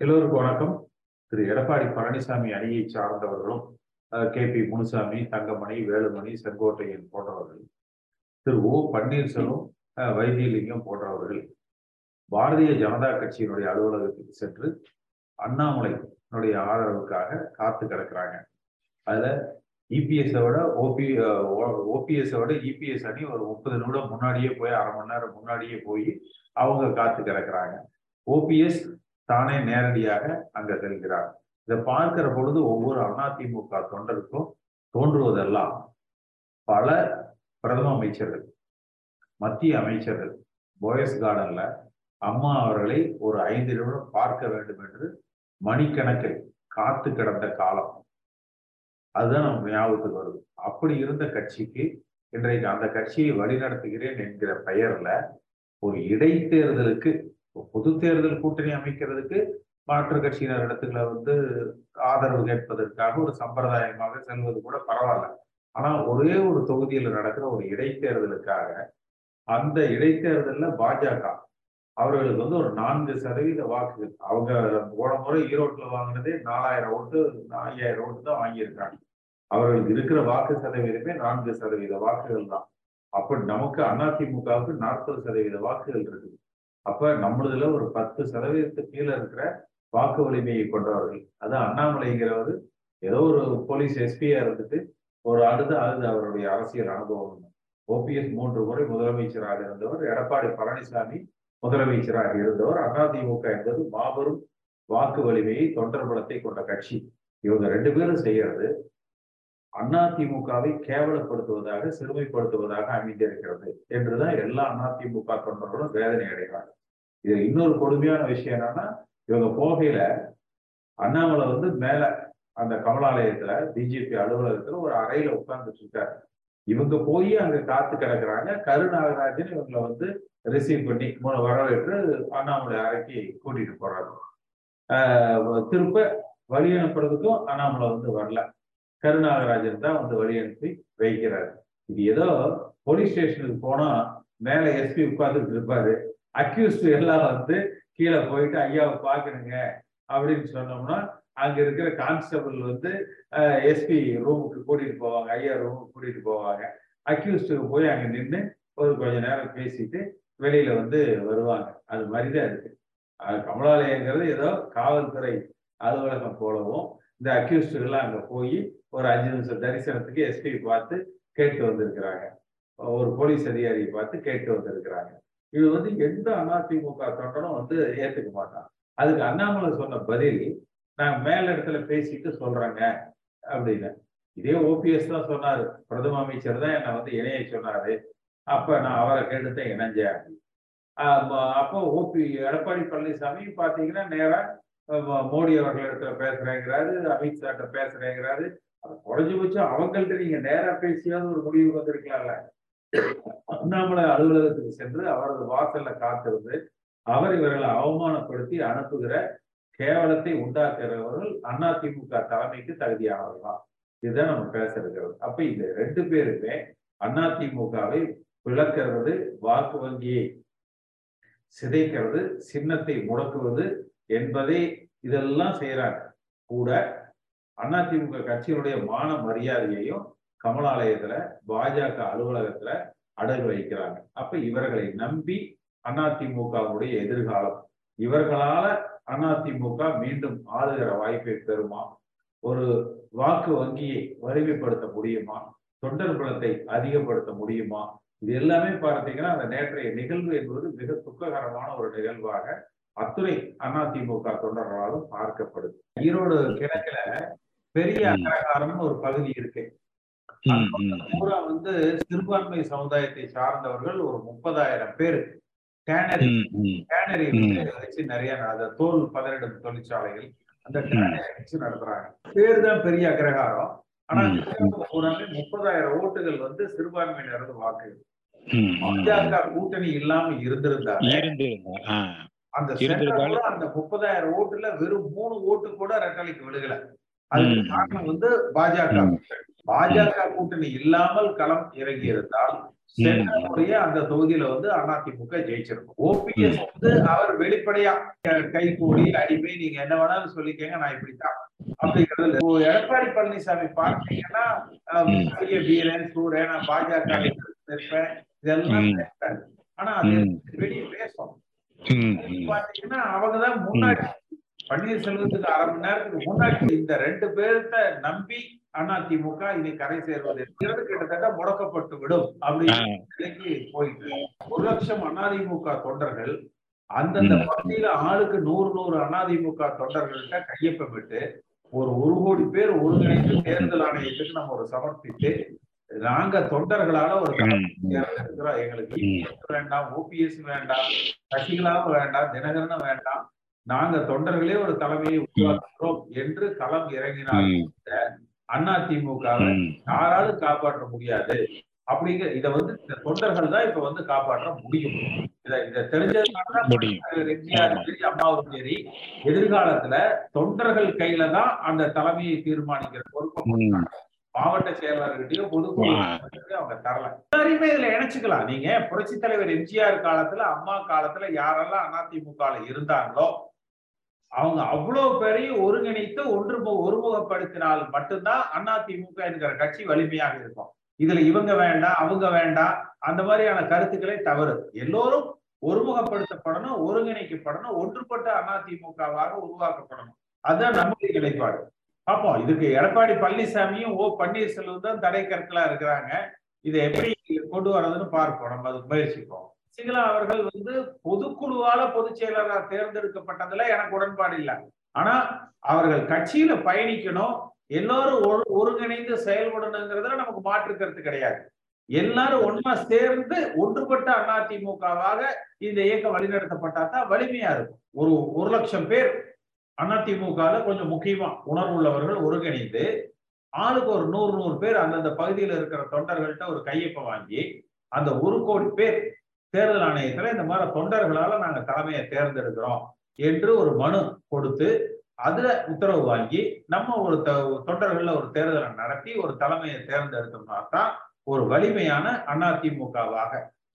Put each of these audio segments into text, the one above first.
எல்லோருக்கும் வணக்கம். திரு எடப்பாடி பழனிசாமி அணியை சார்ந்தவர்களும் கே பி முனுசாமி தங்கமணி வேலுமணி செங்கோட்டையன் போன்றவர்கள் திரு ஓ பன்னீர்செல்வம் வைத்தியலிங்கம் போன்றவர்கள் பாரதிய ஜனதா கட்சியினுடைய அலுவலகத்துக்கு சென்று அண்ணாமலையினுடைய ஆதரவுக்காக காத்து கிடக்குறாங்க. அதுல இபிஎஸை விட ஓபி ஓபிஎஸை விட இபிஎஸ் அணி ஒரு முப்பது நிமிடம் முன்னாடியே போய் அரை மணி நேரம் முன்னாடியே போய் அவங்க காத்து கிடக்குறாங்க. ஓபிஎஸ் தானே நேரடியாக அங்க செல்கிறார். இதை பார்க்கிற பொழுது ஒவ்வொரு அதிமுக தொண்டருக்கும் தோன்றுவதெல்லாம் பல பிரதம அமைச்சர்கள் மத்திய அமைச்சர்கள் போயஸ் கார்டன்ல அம்மா அவர்களை ஒரு ஐந்து நிமிடம் பார்க்க வேண்டும் என்று மணிக்கணக்கில் காத்து கிடந்த காலம். அதுதான் நம்ம ஞாபகத்துக்கு வருது. அப்படி இருந்த கட்சிக்கு இன்றைக்கு அந்த கட்சியை வழிநடத்துகிறேன் என்கிற பெயர்ல ஒரு இடைத்தேர்தலுக்கு பொது தேர்தல் கூட்டணி அமைக்கிறதுக்கு மாற்று கட்சியினர் இடத்துல வந்து ஆதரவு கேட்பதற்காக ஒரு சம்பிரதாயமாக செல்வது கூட பரவாயில்ல. ஆனால் ஒரே ஒரு தொகுதியில் நடக்கிற ஒரு இடைத்தேர்தலுக்காக அந்த இடைத்தேர்தலில் பாஜக அவர்களுக்கு வந்து ஒரு நான்கு சதவீத வாக்குகள். அவங்க போன முறை ஈரோட்டில் வாங்கினதே நாலாயிரம் ஓட்டு ஐயாயிரம் ஓட்டு தான் வாங்கியிருக்காங்க. அவர்களுக்கு இருக்கிற வாக்கு சதவீதமே நான்கு சதவீத வாக்குகள் தான். அப்ப நமக்கு அதிமுகவுக்கு நாற்பது சதவீத வாக்குகள் இருக்குது. அப்ப நம்மளதுல ஒரு பத்து சதவீதத்துக்கு கீழே இருக்கிற வாக்கு வலிமையை கொண்டவர்கள். அது அண்ணாமலைங்கிறவர் ஏதோ ஒரு போலீஸ் எஸ்பியா இருந்துட்டு ஒரு அடுத்த அது அவருடைய அரசியல் அனுபவம். ஓபிஎஸ் மூன்று முறை முதலமைச்சராக இருந்தவர் எடப்பாடி பழனிசாமி முதலமைச்சராக இருந்தவர் அதிமுக என்பது மாபெரும் வாக்கு வலிமையை தொண்டர் பலத்தை கொண்ட கட்சி. இவங்க ரெண்டு பேரும் செய்யறது அதிமுகவை கேவலப்படுத்துவதாக சிறுமைப்படுத்துவதாக அமைந்திருக்கிறது என்றுதான் எல்லா அதிமுக தொண்டர்களும் வேதனை அடைகிறாங்க இது இன்னொரு கொடுமையான விஷயம் என்னன்னா இவங்க போகையில அண்ணாமலை வந்து மேல அந்த கமலாலயத்துல பிஜேபி அலுவலகத்துல ஒரு அறையில உட்கார்ந்துட்டு இருக்காரு. இவங்க போய் அங்க காத்து கிடக்குறாங்க. கருநாகராஜன் இவங்களை வந்து ரிசீவ் பண்ணி மூணு வரவேற்று அண்ணாமலை அறைக்கு கூட்டிட்டு போறாங்க ஆஹ் திருப்ப வழி அனுப்புறதுக்கும் அண்ணாமலை வந்து வரல. கருநாகராஜன் தான் வந்து வழி அனுப்பி வைக்கிறாரு. இது ஏதோ போலீஸ் ஸ்டேஷனுக்கு போனா மேல எஸ்பி உட்கார்ந்துட்டு இருப்பாரு. அக்யூஸ்ட் எல்லாம் வந்து கீழே போயிட்டு ஐயாவை பாக்குறேங்க. அப்படின்னு சொன்னோம்னா அங்க இருக்கிற கான்ஸ்டபிள் வந்து எஸ்பி ரூமுக்கு கூட்டிட்டு போவாங்க. ஐயா ரூமுக்கு கூட்டிட்டு போவாங்க. அக்யூஸ்டுக்கு போய் அங்க நின்று ஒரு கொஞ்ச நேரம் பேசிட்டு வெளியில வந்து வருவாங்க. அது மாதிரிதான் இருக்கு. கமலாலயங்கிறது ஏதோ காவல்துறை அலுவலகம் போலவும் இந்த அக்யூஸ்டுகள்லாம் அங்க போய் ஒரு அஞ்சு நிமிஷம் தரிசனத்துக்கு எஸ்பி பார்த்து கேட்டு வந்திருக்கிறாங்க. ஒரு போலீஸ் அதிகாரியை பார்த்து கேட்டு வந்திருக்கிறாங்க. இது வந்து எந்த அதிமுக தொட்டனும் வந்து ஏத்துக்க மாட்டான். அதுக்கு அண்ணாமலை சொன்ன பதில் நான் மேல இடத்துல பேசிட்டு சொல்றேங்க அப்படின்னு. இதே ஓபிஎஸ் தான் சொன்னாரு. பிரதம அமைச்சர் தான் என்னை வந்து இணைய சொன்னாரு. அப்ப நான் அவரை கேட்டுதான் இணைஞ்சேன் அப்போ ஓபி எடப்பாடி பழனிசாமி பாத்தீங்கன்னா நேராக மோடி அவர்களிடத்துல பேசுறேங்கிறாரு அமித்ஷாட்ட பேசுறேங்கிறாரு. குறைஞ்சபட்சம் அவங்கள்ட்ட நீங்க நேரா பேசியாவது ஒரு முடிவு வந்திருக்கலாம்ல. அண்ணாமலை அலுவலகத்துக்கு சென்று அவரது வாசல்ல காத்திருந்து அவர் இவர்களை அவமானப்படுத்தி அனுப்புகிற கேவலத்தை உண்டாக்குறவர்கள் அதிமுக தலைமைக்கு தகுதியானவர்கள்? இதுதான் நம்ம பேச இருக்கிறது அப்ப இந்த ரெண்டு பேருமே அதிமுகவை விளக்கிறது வாக்கு வங்கியை சிதைக்கிறது சின்னத்தை முடக்குவது என்பதை இதெல்லாம் செய்யறாங்க. கூட அதிமுக கட்சியினுடைய மான மரியாதையையும் கமலாலயத்துல பாஜக அலுவலகத்துல அடகு வைக்கிறாங்க. அப்ப இவர்களை நம்பி அதிமுகவுடைய எதிர்காலம். இவர்களால அதிமுக மீண்டும் ஆளுகிற வாய்ப்பை பெறுமா? ஒரு வாக்கு வங்கியை வலிமைப்படுத்த முடியுமா? தொண்டர் பலத்தை அதிகப்படுத்த முடியுமா? இது எல்லாமே பார்த்தீங்கன்னா அந்த நேற்றைய நிகழ்வு என்பது மிக துக்ககரமான ஒரு நிகழ்வாக அத்துறை அதிமுக தொண்டர்களாலும் பார்க்கப்படுது. ஈரோடு கிழக்குல பெரிய அக்ரகாரம்னு ஒரு பகுதி இருக்கு. பூரா வந்து சிறுபான்மை சமுதாயத்தை சார்ந்தவர்கள் ஒரு முப்பதாயிரம் பேர். டேனரி டேனரி வச்சு நிறைய அந்த தோல் பதனிடும் தொழிற்சாலைகள் அந்த டேனரி வச்சு நடத்துறாங்க. பேர் தான் பெரிய அக்ரகாரம். ஆனா பூராமே முப்பதாயிரம் ஓட்டுகள் வந்து சிறுபான்மையினர் வாக்குகள் பாஜக கூட்டணி இல்லாம இருந்திருந்தாங்க அந்த அந்த முப்பதாயிரம் ஓட்டுல வெறும் மூணு ஓட்டு கூட ரெட்டலைக்கு விழுகல அதுக்கு காரணம் வந்து பாஜக. பாஜக கூட்டணி இல்லாமல் களம் இறங்கி இருந்தால் சென்ற முறையே அந்த தொகுதியில வந்து அதிமுக ஜெயிச்சிருக்கும். ஓபிஎஸ் வந்து அவர் வெளிப்படையா கை கூடி அடிமை நீங்க என்ன வேணாலும் சொல்லிக்கங்க நான் இப்படித்தான். அப்படிங்கிறது எடப்பாடி பழனிசாமி பார்த்தீங்கன்னா. பெரிய வீரன் சூரன் நான் பாஜக இதெல்லாம். ஆனா அது. வெளியே பேசும். பாத்தீங்கன்னா அவங்கதான் முன்னாடி பன்னீர்செல்வத்துக்கு அரை மணி நேரத்துக்கு முன்னாடி இந்த ரெண்டு பேர்த்த நம்பி அதிமுக இனி கரை சேர்வது என்பது கிட்டத்தட்ட முடக்கப்பட்டு விடும் அப்படின்னு நிலைக்கு போயிட்டு. ஒரு லட்சம் அதிமுக தொண்டர்கள் அந்தந்த. பகுதியில ஆளுக்கு நூறு நூறு அதிமுக தொண்டர்கள்ட்ட கையொப்பமிட்டு ஒரு ஒரு கோடி பேர் ஒருங்கிணைந்து தேர்தல் ஆணையத்துக்கு நம்ம ஒரு சமர்ப்பித்து நாங்க தொண்டர்களால ஒரு. இருக்கிறோம் எங்களுக்கு வேண்டாம் ஓபிஎஸ் வேண்டாம் சசிகலாவும் வேண்டாம் தினகரனும் வேண்டாம். நாங்க தொண்டர்களே ஒரு தலைமையை உருவாக்குகிறோம் என்று களம் இறங்கினால் அதிமுகவை ம். யாராலும் காப்பாற்ற முடியாது. அப்படிங்கிற இத வந்து இந்த தொண்டர்கள் தான் இப்ப வந்து காப்பாற்ற முடியும். இத இத. எம்ஜிஆர் சரி அம்மாவும் சரி. எதிர்காலத்துல தொண்டர்கள் கையில தான் அந்த தலைமையை தீர்மானிக்கிற பொறுப்பு. மாவட்ட செயலாளர்கிட்டயும் பொதுக்குழு அவங்க தரல. எல்லாரையுமே இதுல இணைச்சுக்கலாம். நீங்க புரட்சி தலைவர் எம்ஜிஆர் காலத்துல அம்மா காலத்துல யாரெல்லாம் அதிமுக இருந்தாங்களோ அவங்க அவ்வளவு பேரையும் ஒருங்கிணைத்து ஒன்று ஒருமுகப்படுத்தினால் மட்டும்தான் அதிமுக என்கிற கட்சி வலிமையாக இருக்கும். இதுல இவங்க வேண்டாம் அவங்க வேண்டாம் அந்த மாதிரியான கருத்துக்களை தவறு. எல்லோரும் ஒருமுகப்படுத்தப்படணும் ஒருங்கிணைக்கப்படணும் ஒன்றுபட்ட அதிமுகவாக உருவாக்கப்படணும். அதுதான் நம்முடைய நிலைப்பாடு. பார்ப்போம் இதுக்கு எடப்பாடி பழனிசாமியும் ஓ பன்னீர்செல்வம் தான் தடை கற்களா இருக்கிறாங்க. இதை எப்படி கொண்டு வர்றதுன்னு பார்ப்போம். நம்ம அதுக்கு முயற்சிப்போம். சிங்களா அவர்கள் வந்து பொதுக்குழுவால பொதுச் செயலராக தேர்ந்தெடுக்கப்பட்டதுல எனக்கு உடன்பாடு இல்லை. ஆனா அவர்கள் கட்சியில பயணிக்கணும். எல்லாரும் ஒரு ஒருங்கிணைந்து செயல்படணுங்கிறதுல நமக்கு மாற்று கருத்து கிடையாது. எல்லாரும் ஒன்னா சேர்ந்து ஒன்றுபட்ட அதிமுகவாக இந்த இயக்கம் வழிநடத்தப்பட்டா தான் வலிமையா இருக்கும். ஒரு ஒரு லட்சம் பேர் அதிமுக கொஞ்சம் முக்கியமா உணர்வுள்ளவர்கள் ஒருங்கிணைந்து ஆளுக்கு ஒரு நூறு நூறு பேர் அந்தந்த பகுதியில் இருக்கிற தொண்டர்கள்ட்ட ஒரு கையொப்ப வாங்கி அந்த ஒரு கோடி பேர் தேர்தல் ஆணையத்துல இந்த மாதிரி தொண்டர்களால நாங்க தலைமையை தேர்ந்தெடுக்கிறோம் என்று ஒரு மனு கொடுத்து அதுல உத்தரவு வாங்கி நம்ம ஒரு தொண்டர்கள்ல ஒரு தேர்தலை நடத்தி ஒரு தலைமையை தேர்ந்தெடுத்தோம்னா தான் ஒரு வலிமையான அதிமுகவாக.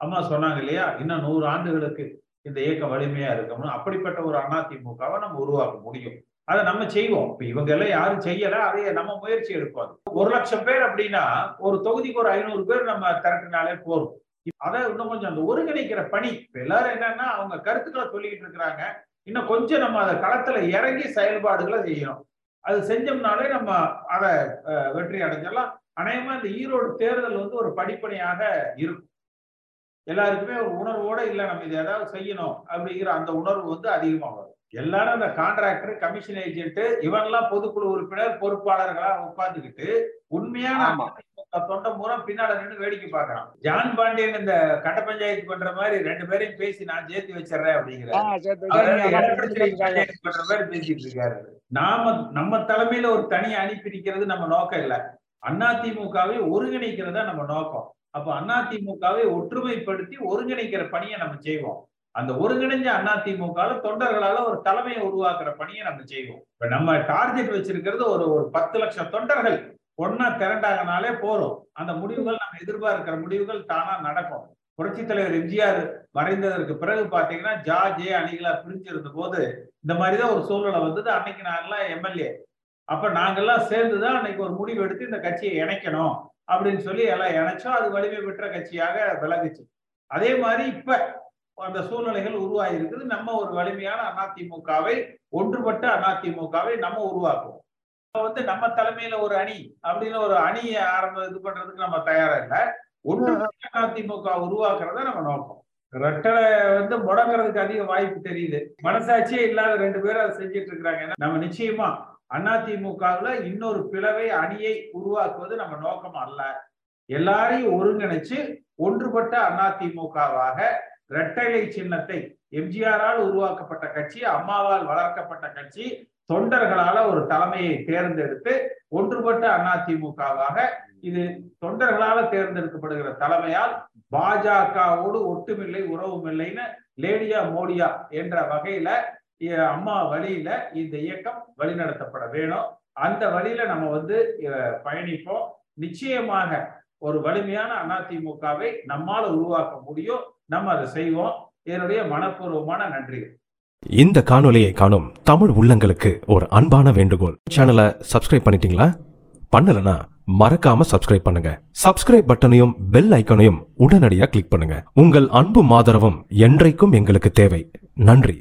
அம்மா சொன்னாங்க இல்லையா? இன்னும் நூறு ஆண்டுகளுக்கு இந்த இயக்கம் வலிமையா இருக்கணும் அப்படிப்பட்ட ஒரு அதிமுகவை நம்ம உருவாக்க முடியும். அதை நம்ம செய்வோம். இப்ப இவங்க எல்லாம் யாரும் செய்யல அதைய நம்ம முயற்சி எடுப்போம். ஒரு லட்சம் பேர் அப்படின்னா ஒரு தொகுதிக்கு ஒரு ஐநூறு பேர் நம்ம திரட்டினாலே போதும். அதை இன்னும் கொஞ்சம் அந்த ஒருங்கிணைக்கிற பணி. இப்ப எல்லாரும் என்னன்னா அவங்க கருத்துக்களை சொல்லிக்கிட்டு இருக்கிறாங்க. இன்னும் கொஞ்சம் நம்ம அதை களத்துல இறங்கி செயல்பாடுகளை செய்யணும். அது செஞ்சோம்னாலே நம்ம அதை வெற்றி அடைஞ்சிடலாம். அநேகமா இந்த ஈரோடு தேர்தல் வந்து ஒரு படிப்பணியாக இருக்கும். எல்லாருக்குமே ஒரு உணர்வோட இல்ல நம்ம இதை ஏதாவது செய்யணும் அப்படிங்கிற அந்த உணர்வு வந்து அதிகமா வரும் எல்லாரும் அந்த கான்ட்ராக்டர் கமிஷன் ஏஜென்ட் இவன்லாம் பொதுக்குழு உறுப்பினர் பொறுப்பாளர்களா உட்கார்ந்துக்கிட்டு உண்மையான தொண்டை மூலம் பின்னால நின்று வேடிக்கை பார்க்கறான். ஜான் பாண்டியன் இந்த கட்ட பஞ்சாயத்து பண்ற மாதிரி ரெண்டு பேரையும் பேசி நான் சேர்த்து வச்சிடுறேன் அப்படிங்கிற மாதிரி பேசிட்டு இருக்காரு. நாம நம்ம தலைமையில ஒரு தனியை அனுப்பி நிக்கிறது நம்ம நோக்கம் இல்ல. அதிமுகவை ஒருங்கிணைக்கிறது நம்ம நோக்கம். அப்ப அதிமுகவை ஒற்றுமைப்படுத்தி ஒருங்கிணைக்கிற பணியை நம்ம செய்வோம். அந்த ஒருங்கிணைஞ்ச அதிமுக தொண்டர்களால ஒரு தலைமையை உருவாக்குற பணியை நம்ம செய்வோம். இப்ப நம்ம டார்கெட் வச்சிருக்கிறது ஒரு ஒரு பத்து லட்சம் தொண்டர்கள். ஒன்னா திரண்டாங்கனாலே போறோம் அந்த முடிவுகள் நம்ம எதிர்பார்க்கிற முடிவுகள் தானா நடக்கும். புரட்சி தலைவர் எம்ஜிஆர் மறைந்ததற்கு பிறகு பாத்தீங்கன்னா ஜா ஜே அணிகளா பிரிஞ்சிருந்த போது இந்த மாதிரிதான் ஒரு சூழ்நிலை வந்தது. அன்னைக்கு நாங்களாம் எம்எல்ஏ. அப்ப நாங்கெல்லாம் சேர்ந்துதான் அன்னைக்கு ஒரு முடிவு எடுத்து இந்த கட்சியை இணைக்கணும் அப்படின்னு சொல்லி எல்லாம் இணைச்சோம். அது வலிமை பெற்ற கட்சியாக விலகுச்சு அதே மாதிரி இப்ப அந்த சூழ்நிலைகள் உருவாகி இருக்குது நம்ம ஒரு வலிமையான அதிமுகவை ஒன்றுபட்ட அதிமுகவை நம்ம உருவாக்குவோம். வந்து நம்ம தலைமையில ஒரு அணி அப்படின்னு ஒரு அணியை ஆரம்ப இது பண்றதுக்கு நம்ம தயாரா இல்லை. ஒன்றுபட்ட அதிமுக உருவாக்குறத நம்ம நோக்கம் ரெட்டலை வந்து முடங்குறதுக்கு அதிக வாய்ப்பு தெரியுது. மனசாட்சியே இல்லாத ரெண்டு பேரும் அதை செஞ்சிட்டு இருக்கிறாங்க. ஏன்னா நம்ம நிச்சயமா அதிமுகவுல இன்னொரு பிளவை அணியை உருவாக்குவது நம்ம நோக்கம் அல்ல. எல்லாரையும் ஒருங்கிணைச்சு ஒன்றுபட்ட அதிமுகவாக இரட்டைலை சின்னத்தை எம்ஜிஆரால் உருவாக்கப்பட்ட கட்சி அம்மாவால் வளர்க்கப்பட்ட கட்சி தொண்டர்களால ஒரு தலைமையை தேர்ந்தெடுத்து ஒன்றுபட்ட அதிமுகவாக இது தொண்டர்களால தேர்ந்தெடுக்கப்படுகிற தலைமையால் பாஜகவோடு ஒட்டுமில்லை உறவும் இல்லைன்னு லேடியா மோடியா என்ற வகையில அம்மா வழியில இந்த இயக்கம் வழிநடத்தப்பட வேணும். அந்த வழியில நம்ம வந்து பயணிப்போம். நிச்சயமாக ஒரு வலிமையான அதிமுகவை நம்மால் உருவாக்க முடியும். நம்ம அதை செய்வோம். என்னுடைய மனப்பூர்வமான நன்றிகள் இந்த காணொலியை காணும் தமிழ் உள்ளங்களுக்கு ஒரு அன்பான வேண்டுகோள். சேனலை சப்ஸ்கிரைப் பண்ணிட்டீங்களா? பண்ணலனா மறக்காம சப்ஸ்கிரைப் பண்ணுங்க. சப்ஸ்கிரைப் பட்டனையும் பெல் ஐக்கனையும் உடனடியாக கிளிக் பண்ணுங்க. உங்கள் அன்பும் ஆதரவும் என்றைக்கும் எங்களுக்கு தேவை. நன்றி.